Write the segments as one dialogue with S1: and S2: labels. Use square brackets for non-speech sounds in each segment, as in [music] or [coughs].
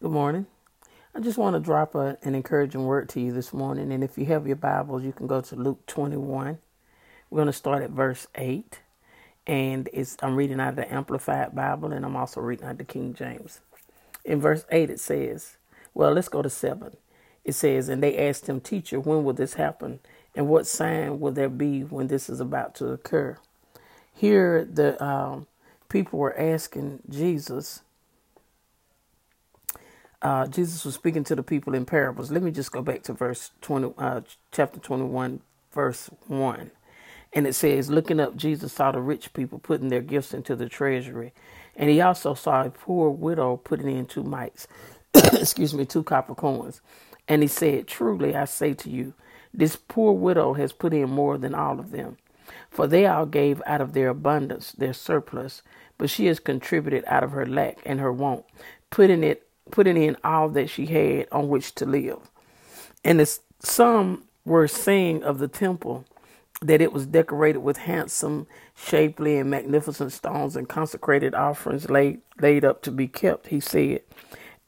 S1: Good morning. I just want to drop a, an encouraging word to you this morning. And if you have your Bibles, you can go to Luke 21. We're going to start at verse 8. And it's, I'm reading out of the Amplified Bible, and I'm also reading out the King James. In verse 8, it says, Well, let's go to 7. It says, And they asked him, Teacher, when will this happen? And what sign will there be when this is about to occur? Here, the um, people were asking Jesus uh, Jesus was speaking to the people in parables. Let me just go back to verse 20, uh, chapter 21, verse 1. And it says, Looking up, Jesus saw the rich people putting their gifts into the treasury. And he also saw a poor widow putting in two mites, [coughs] excuse me, two copper coins. And he said, Truly, I say to you, this poor widow has put in more than all of them. For they all gave out of their abundance, their surplus, but she has contributed out of her lack and her want, putting it putting in all that she had on which to live. And as some were saying of the temple that it was decorated with handsome, shapely, and magnificent stones and consecrated offerings laid, laid up to be kept, he said,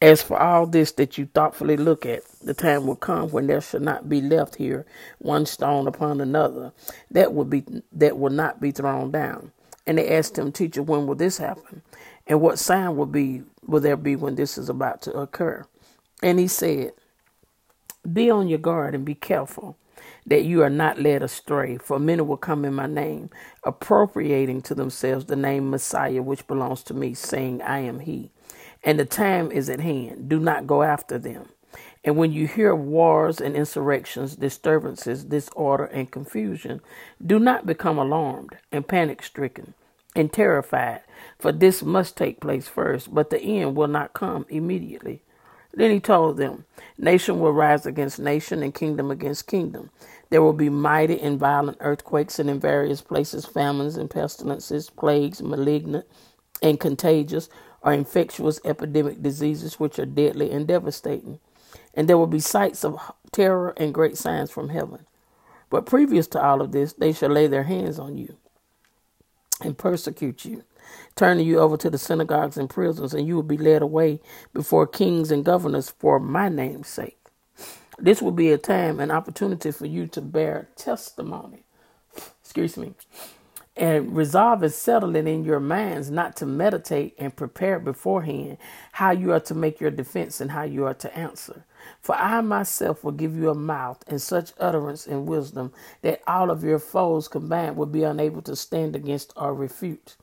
S1: As for all this that you thoughtfully look at, the time will come when there shall not be left here one stone upon another that will be that will not be thrown down. And they asked him, Teacher, when will this happen? And what sign will be will there be when this is about to occur? And he said, Be on your guard and be careful that you are not led astray, for many will come in my name, appropriating to themselves the name Messiah, which belongs to me, saying, I am he. And the time is at hand. Do not go after them. And when you hear of wars and insurrections, disturbances, disorder, and confusion, do not become alarmed and panic stricken and terrified, for this must take place first, but the end will not come immediately. Then he told them, Nation will rise against nation and kingdom against kingdom. There will be mighty and violent earthquakes, and in various places famines and pestilences, plagues, malignant and contagious, or infectious epidemic diseases which are deadly and devastating. And there will be sights of terror and great signs from heaven. But previous to all of this, they shall lay their hands on you and persecute you, turning you over to the synagogues and prisons, and you will be led away before kings and governors for my name's sake. This will be a time, an opportunity for you to bear testimony. Excuse me. And resolve and settle it in your minds not to meditate and prepare beforehand how you are to make your defense and how you are to answer. For I myself will give you a mouth and such utterance and wisdom that all of your foes combined will be unable to stand against or refute.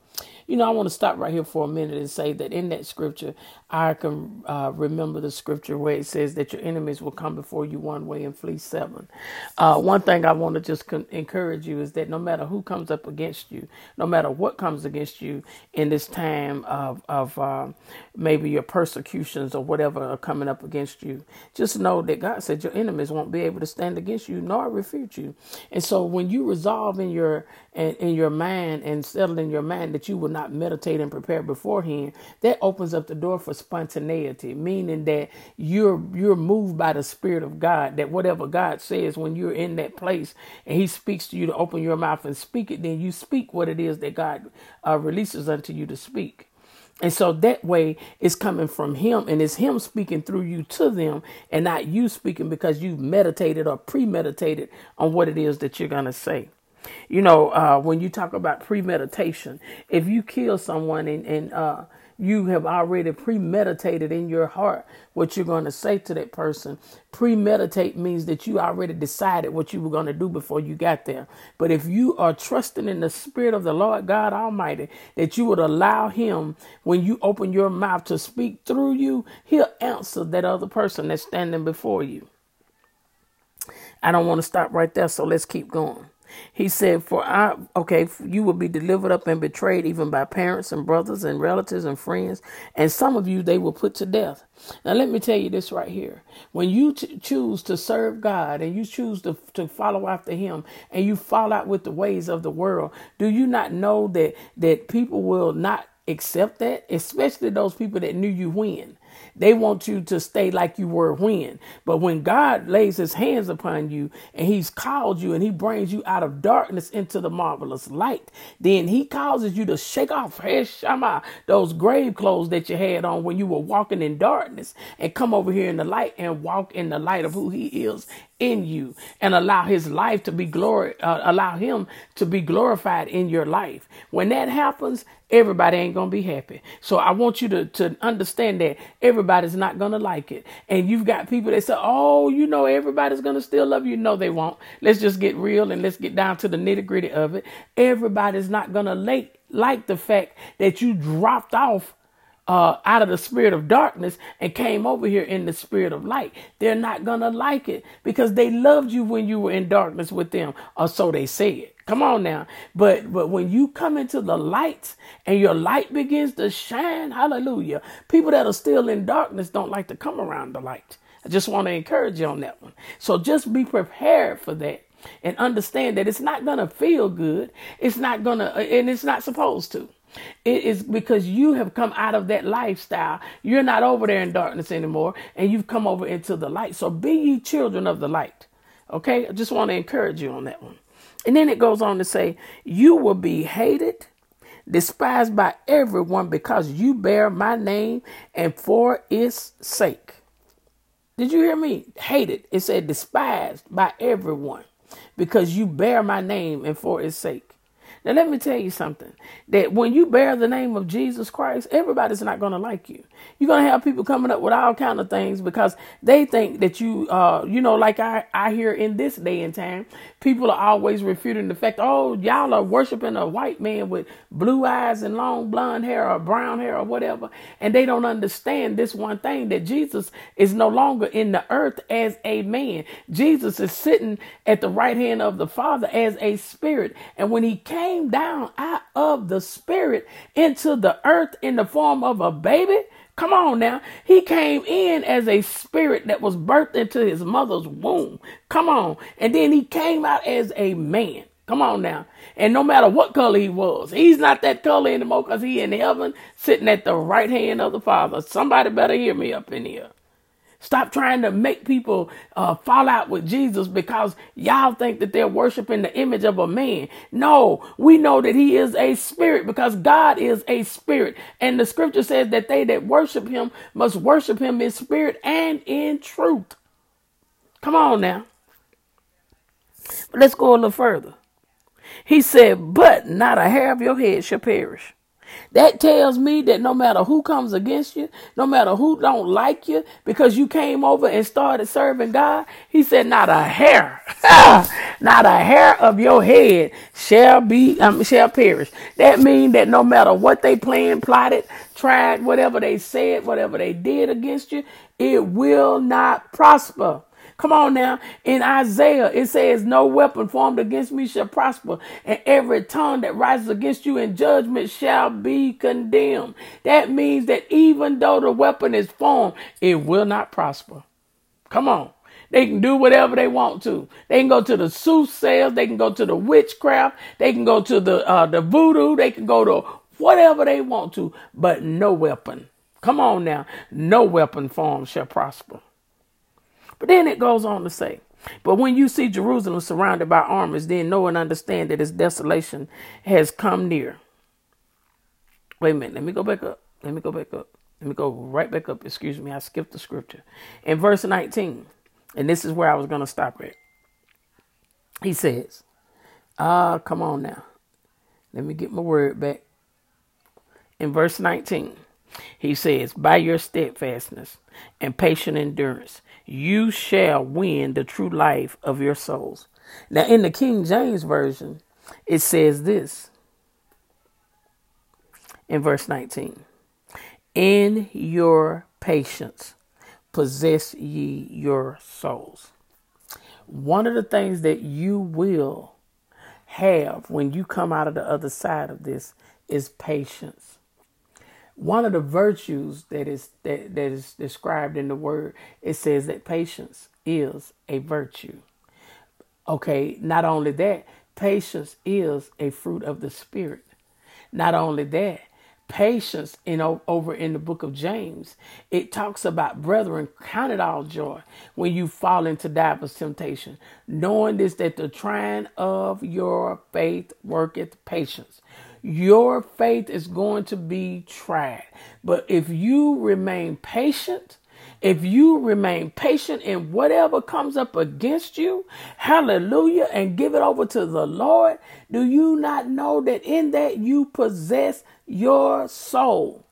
S1: You know, I want to stop right here for a minute and say that in that scripture, I can uh, remember the scripture where it says that your enemies will come before you one way and flee seven. Uh, one thing I want to just con- encourage you is that no matter who comes up against you, no matter what comes against you in this time of, of uh, maybe your persecutions or whatever are coming up against you, just know that God said your enemies won't be able to stand against you nor refute you. And so when you resolve in your in, in your mind and settle in your mind that you will not meditate and prepare beforehand, that opens up the door for spontaneity, meaning that you're you're moved by the Spirit of God. That whatever God says when you're in that place and He speaks to you to open your mouth and speak it, then you speak what it is that God uh, releases unto you to speak. And so that way it's coming from him and it's him speaking through you to them and not you speaking because you've meditated or premeditated on what it is that you're going to say. You know, uh, when you talk about premeditation, if you kill someone and, and uh, you have already premeditated in your heart what you're going to say to that person. Premeditate means that you already decided what you were going to do before you got there. But if you are trusting in the Spirit of the Lord God Almighty, that you would allow Him, when you open your mouth to speak through you, He'll answer that other person that's standing before you. I don't want to stop right there, so let's keep going. He said, For I, okay, you will be delivered up and betrayed even by parents and brothers and relatives and friends. And some of you, they will put to death. Now, let me tell you this right here. When you t- choose to serve God and you choose to, to follow after Him and you fall out with the ways of the world, do you not know that, that people will not accept that, especially those people that knew you when. They want you to stay like you were when. But when God lays his hands upon you and he's called you and he brings you out of darkness into the marvelous light, then he causes you to shake off [laughs] Shama, those grave clothes that you had on when you were walking in darkness and come over here in the light and walk in the light of who he is in you and allow his life to be glory uh, allow him to be glorified in your life when that happens everybody ain't gonna be happy. So i want you to to understand that everybody's not gonna like it. And you've got people that say oh you know everybody's gonna still love you. No they won't. Let's just get real and let's get down to the nitty gritty of it. Everybody's not gonna like like the fact that you dropped off uh, out of the spirit of darkness and came over here in the spirit of light. They're not going to like it because they loved you when you were in darkness with them, or so they said. Come on now. But but when you come into the light and your light begins to shine, hallelujah. People that are still in darkness don't like to come around the light. I just want to encourage you on that one. So just be prepared for that and understand that it's not going to feel good. It's not going to and it's not supposed to. It is because you have come out of that lifestyle. You're not over there in darkness anymore, and you've come over into the light. So be ye children of the light. Okay? I just want to encourage you on that one. And then it goes on to say, You will be hated, despised by everyone because you bear my name and for its sake. Did you hear me? Hated. It said despised by everyone because you bear my name and for its sake. Now, let me tell you something that when you bear the name of Jesus Christ, everybody's not going to like you. You're going to have people coming up with all kind of things because they think that you, uh, you know, like I, I hear in this day and time, people are always refuting the fact, oh, y'all are worshiping a white man with blue eyes and long blonde hair or brown hair or whatever. And they don't understand this one thing that Jesus is no longer in the earth as a man. Jesus is sitting at the right hand of the Father as a spirit. And when he came, came down out of the spirit into the earth in the form of a baby. Come on now. He came in as a spirit that was birthed into his mother's womb. Come on. And then he came out as a man. Come on now. And no matter what color he was, he's not that color anymore because he in heaven sitting at the right hand of the Father. Somebody better hear me up in here. Stop trying to make people uh, fall out with Jesus because y'all think that they're worshiping the image of a man. No, we know that he is a spirit because God is a spirit. And the scripture says that they that worship him must worship him in spirit and in truth. Come on now. But let's go a little further. He said, But not a hair of your head shall perish. That tells me that no matter who comes against you, no matter who don't like you because you came over and started serving God, he said, not a hair, [laughs] not a hair of your head shall be, um, shall perish. That means that no matter what they planned, plotted, tried, whatever they said, whatever they did against you, it will not prosper. Come on now. In Isaiah, it says, No weapon formed against me shall prosper, and every tongue that rises against you in judgment shall be condemned. That means that even though the weapon is formed, it will not prosper. Come on. They can do whatever they want to. They can go to the soothsayers. They can go to the witchcraft. They can go to the uh, the voodoo. They can go to whatever they want to, but no weapon. Come on now. No weapon formed shall prosper. But then it goes on to say, but when you see Jerusalem surrounded by armies, then know and understand that its desolation has come near. Wait a minute. Let me go back up. Let me go back up. Let me go right back up. Excuse me. I skipped the scripture. In verse 19, and this is where I was going to stop at. He says, Ah, uh, come on now. Let me get my word back. In verse 19, he says, By your steadfastness and patient endurance, you shall win the true life of your souls. Now, in the King James Version, it says this in verse 19 In your patience, possess ye your souls. One of the things that you will have when you come out of the other side of this is patience one of the virtues that is that, that is described in the word it says that patience is a virtue okay not only that patience is a fruit of the spirit not only that patience in over in the book of James, it talks about brethren, count it all joy when you fall into divers temptation, knowing this that the trying of your faith worketh patience. Your faith is going to be tried. But if you remain patient, if you remain patient in whatever comes up against you, hallelujah, and give it over to the Lord, do you not know that in that you possess your soul?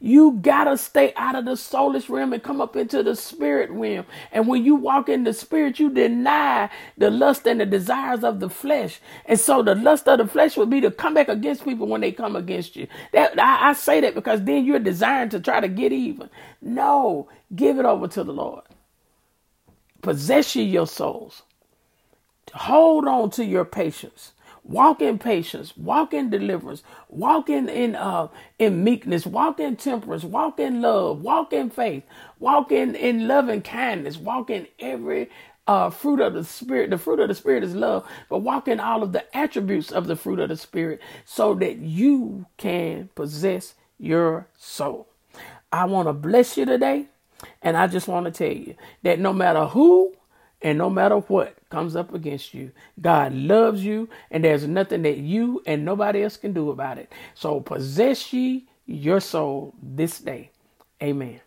S1: You gotta stay out of the soulless realm and come up into the spirit realm. And when you walk in the spirit, you deny the lust and the desires of the flesh. And so the lust of the flesh would be to come back against people when they come against you. That I, I say that because then you're desiring to try to get even. No, give it over to the Lord. Possess ye your souls. Hold on to your patience. Walk in patience, walk in deliverance, walk in in uh in meekness, walk in temperance, walk in love, walk in faith, walk in in love and kindness, walk in every uh, fruit of the spirit. The fruit of the spirit is love, but walk in all of the attributes of the fruit of the spirit so that you can possess your soul. I want to bless you today, and I just want to tell you that no matter who and no matter what comes up against you, God loves you, and there's nothing that you and nobody else can do about it. So possess ye your soul this day. Amen.